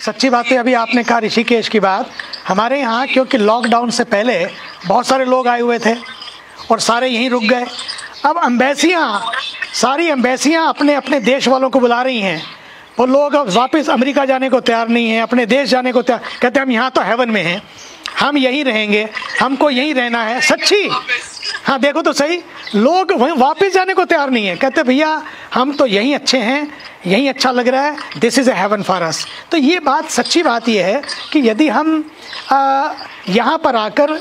सच्ची बात है, अभी आपने कहा ऋषिकेश की बात। हमारे यहाँ, क्योंकि लॉकडाउन से पहले बहुत सारे लोग आए हुए थे और सारे यहीं रुक गए। अब अम्बेसियाँ सारी अम्बेसियाँ अपने अपने देश वालों को बुला रही हैं। वो लोग अब वापस अमेरिका जाने को तैयार नहीं है, अपने देश जाने को तैयार कहते हम यहाँ तो हेवन में हैं। हम यहीं रहेंगे, हमको यहीं रहना है। सच्ची हाँ देखो तो सही। लोग वहीं वापस जाने को तैयार नहीं है। कहते भैया, हम तो यहीं अच्छे हैं, यहीं अच्छा लग रहा है। This is a heaven for us तो ये बात, सच्ची बात ये है कि यदि हम यहाँ पर आकर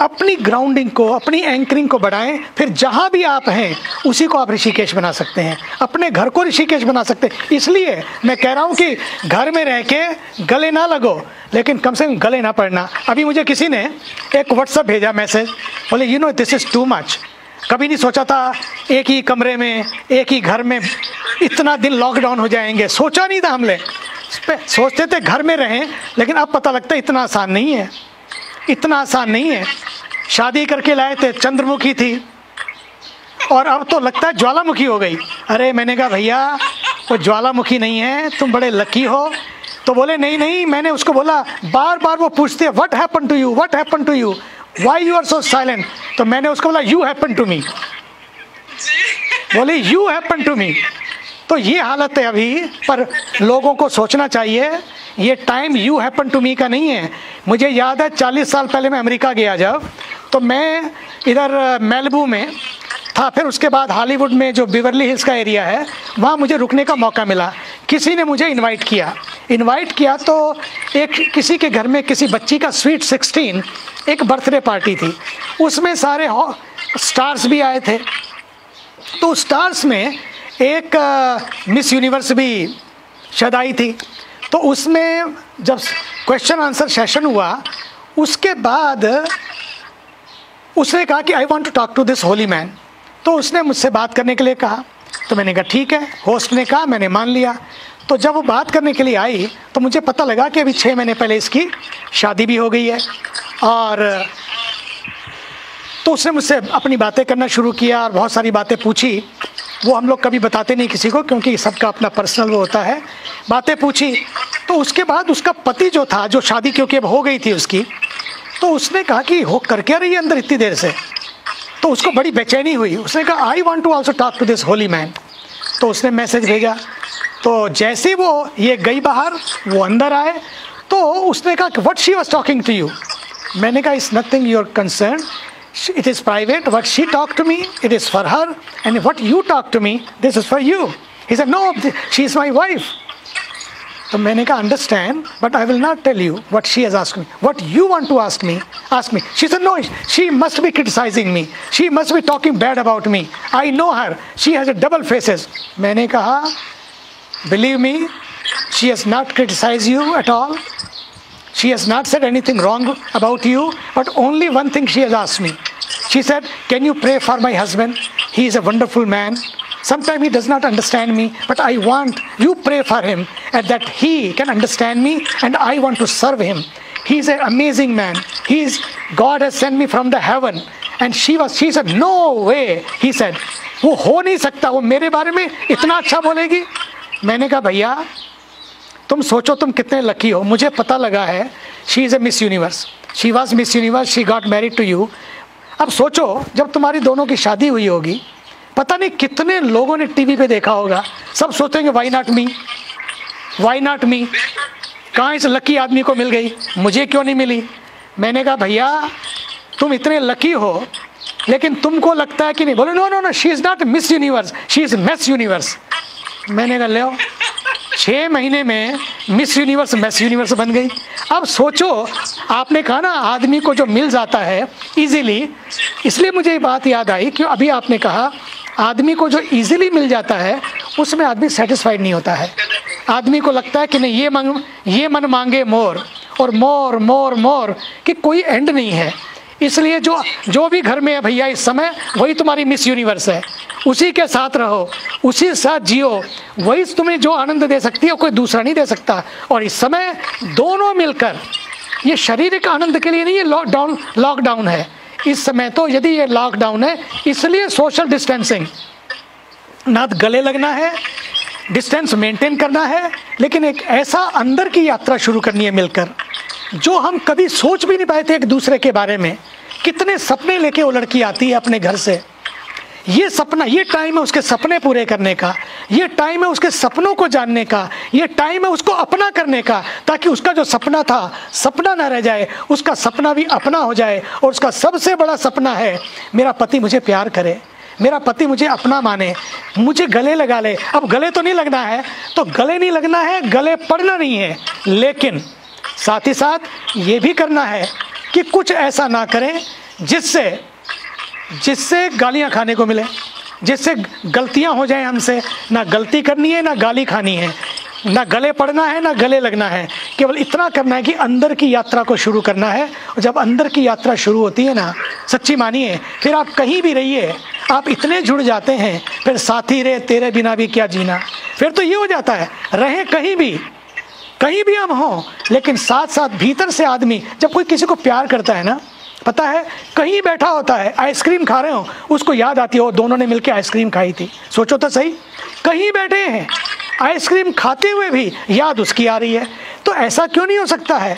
अपनी ग्राउंडिंग को, अपनी एंकरिंग को बढ़ाएँ, फिर जहाँ भी आप हैं, उसी को आप ऋषिकेश बना सकते हैं। अपने घर को ऋषिकेश बना सकते हैं। इसलिए मैं कह रहा हूँ कि घर में रह के गले ना लगो, लेकिन कम से कम गले ना पड़ना। अभी मुझे किसी ने एक व्हाट्सअप भेजा मैसेज। बोले you know this is too much कभी नहीं सोचा था, एक ही कमरे में, एक ही घर में इतना दिन लॉकडाउन हो जाएँगे। सोचा नहीं था हमने। सोचते थे घर में रहें, लेकिन अब पता लगता है इतना आसान नहीं है। इतना आसान नहीं है। शादी करके लाए थे, चंद्रमुखी थी। और अब तो लगता है ज्वालामुखी हो गई। अरे, मैंने कहा, भैया, वो ज्वालामुखी नहीं है, तुम बड़े लकी हो। तो बोले, नहीं नहीं, मैंने उसको बोला बार बार वो पूछते हैं what happen to you what happen to you why you are so silent तो मैंने उसको बोला यू हैपन टू मी बोले यू हैपन टू मी तो ये हालत है अभी पर लोगों को सोचना चाहिए ये time you happen to me का नहीं है। मुझे याद है चालीस साल पहले मैं अमेरिका गया जब तो मैं इधर मेलबू में था फिर उसके बाद हॉलीवुड में जो बिवरली हिल्स का एरिया है वहाँ मुझे रुकने का मौका मिला। किसी ने मुझे इनवाइट किया। इनवाइट किया तो एक किसी के घर में किसी बच्ची का स्वीट सिक्सटीन एक बर्थडे पार्टी थी। उसमें सारे स्टार्स भी आए थे। तो स्टार्स में एक मिस यूनिवर्स भी शायद आई थी। तो उसमें जब क्वेश्चन आंसर सेशन हुआ, उसके बाद उसने कहा कि I want to talk to this holy man तो उसने मुझसे बात करने के लिए कहा। तो मैंने कहा, ठीक है। होस्ट ने कहा, मैंने मान लिया। तो जब वो बात करने के लिए आई तो मुझे पता लगा कि अभी छः महीने पहले इसकी शादी भी हो गई है। और तो उसने मुझसे अपनी बातें करना शुरू किया और बहुत सारी बातें पूछी। वो हम लोग कभी बताते नहीं किसी को, क्योंकि सबका अपना पर्सनल वो होता है। बातें पूछी तो उसके बाद उसका पति जो था, जो शादी क्योंकि अब हो गई थी उसकी तो उसने कहा कि हो कर क्या रही है अंदर इतनी देर से। तो उसको बड़ी बेचैनी हुई। उसने कहा I want to also talk to this holy man तो उसने मैसेज भेजा। तो जैसे वो ये गई बाहर वो अंदर आए तो उसने कहा what she was talking to you मैंने कहा is nothing your concern it is private. What she talked to me, it is for her. And what you talk to me, this is for you. He said, No, she is my wife तो मैंने कहा understand but I will not tell you what she has ask me what you want to ask me ask me she sir no she must be criticising me she must be talking bad about me I know her she has a double faces मैंने कहा Believe me she has not criticise you at all She has not said anything wrong about you, but only one thing she has asked me. She said, Can you pray for my husband? He is a wonderful man. Sometimes he does not understand me, but I want you pray for him and that he can understand me and I want to serve him. He is an amazing man. He is God has sent me from the heaven. And she was she said, No way. He said, वो हो नहीं सकता वो मेरे बारे में इतना अच्छा बोलेगी मैंने कहा, भैया, तुम सोचो तुम कितने लकी हो। मुझे पता लगा है she is a miss universe she was miss universe she got married to you अब सोचो, जब तुम्हारी दोनों की शादी हुई होगी, पता नहीं कितने लोगों ने टीवी पे देखा होगा। सब सोचेंगे why not me why not me कहाँ इस लकी आदमी को मिल गई? मुझे क्यों नहीं मिली? मैंने कहा, भैया, तुम इतने लकी हो, लेकिन तुमको लगता है कि नहीं? बोले no no no she is not miss universe she is miss universe मैंने कहा, ले छः महीने में मिस यूनिवर्स मिस यूनिवर्स बन गई। अब सोचो, आपने कहा ना, आदमी को जो मिल जाता है इजीली इसलिए मुझे ये बात याद आई कि अभी आपने कहा, आदमी को जो इजीली मिल जाता है, उसमें आदमी सेटिस्फाइड नहीं होता है। आदमी को लगता है कि नहीं, ये मंग ये मन मांगे मोर, और मोर मोर मोर, कि कोई एंड नहीं है। इसलिए जो जो भी घर में है भैया इस समय, वही तुम्हारी मिस यूनिवर्स है। उसी के साथ रहो, उसी साथ जियो। वही तुम्हें जो आनंद दे सकती है, कोई दूसरा नहीं दे सकता। और इस समय दोनों मिलकर, ये शारीरिक आनंद के लिए नहीं, ये लॉकडाउन लॉकडाउन है। इस समय तो यदि ये लॉकडाउन है, इसलिए सोशल डिस्टेंसिंग ना तो गले लगना है डिस्टेंस मेंटेन करना है, लेकिन एक ऐसा अंदर की यात्रा शुरू करनी है मिलकर, जो हम कभी सोच भी नहीं पाए थे एक दूसरे के बारे में। कितने सपने लेके वो लड़की आती है अपने घर से? ये सपना, ये टाइम है उसके सपने पूरे करने का। ये टाइम है उसके सपनों को जानने का। ये टाइम है उसको अपना करने का। ताकि उसका जो सपना था, सपना ना रह जाए, उसका सपना भी अपना हो जाए और उसका सबसे बड़ा सपना है, मेरा पति मुझे प्यार करे। मेरा पति मुझे अपना माने। मुझे गले लगा ले। अब गले तो नहीं लगना है तो गले नहीं लगना है, गले पड़ना नहीं है। लेकिन साथ ही साथ ये भी करना है कि कुछ ऐसा ना करें जिससे जिससे गालियाँ खाने को मिले, जिससे गलतियाँ हो जाएँ हमसे। ना गलती करनी है, ना गाली खानी है। ना गले पड़ना है, ना गले लगना है। केवल इतना करना है कि अंदर की यात्रा को शुरू करना है। और जब अंदर की यात्रा शुरू होती है ना, सच्ची मानिए, फिर आप कहीं भी रहिए, आप इतने जुड़ जाते हैं, फिर साथी रे, तेरे बिना भी क्या जीना। फिर तो ये हो जाता है, रहे कहीं भी। कहीं भी हम हों, लेकिन साथ साथ भीतर से आदमी, जब कोई किसी को प्यार करता है ना, पता है, कहीं बैठा होता है, आइसक्रीम खा रहे हो, उसको याद आती है, दोनों ने मिलकर आइसक्रीम खाई थी। सोचो तो सही, कहीं बैठे हैं, आइसक्रीम खाते हुए भी याद उसकी आ रही है। तो ऐसा क्यों नहीं हो सकता है?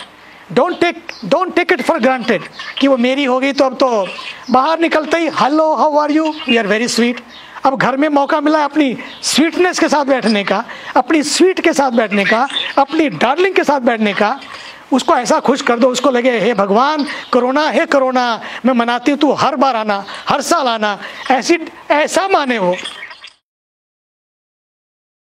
Don't take don't take it for granted कि वो मेरी होगी तो अब तो बाहर निकलते ही hello how are you we are very sweet अब घर में मौका मिला अपनी स्वीटनेस के साथ बैठने का, अपनी स्वीट के साथ बैठने का, अपनी डार्लिंग के साथ बैठने का। उसको ऐसा खुश कर दो, उसको लगे, हे भगवान, करोना हे करोना, मैं मनाती हूँ, तू हर बार आना, हर साल आना, ऐसी, ऐसा माने वो।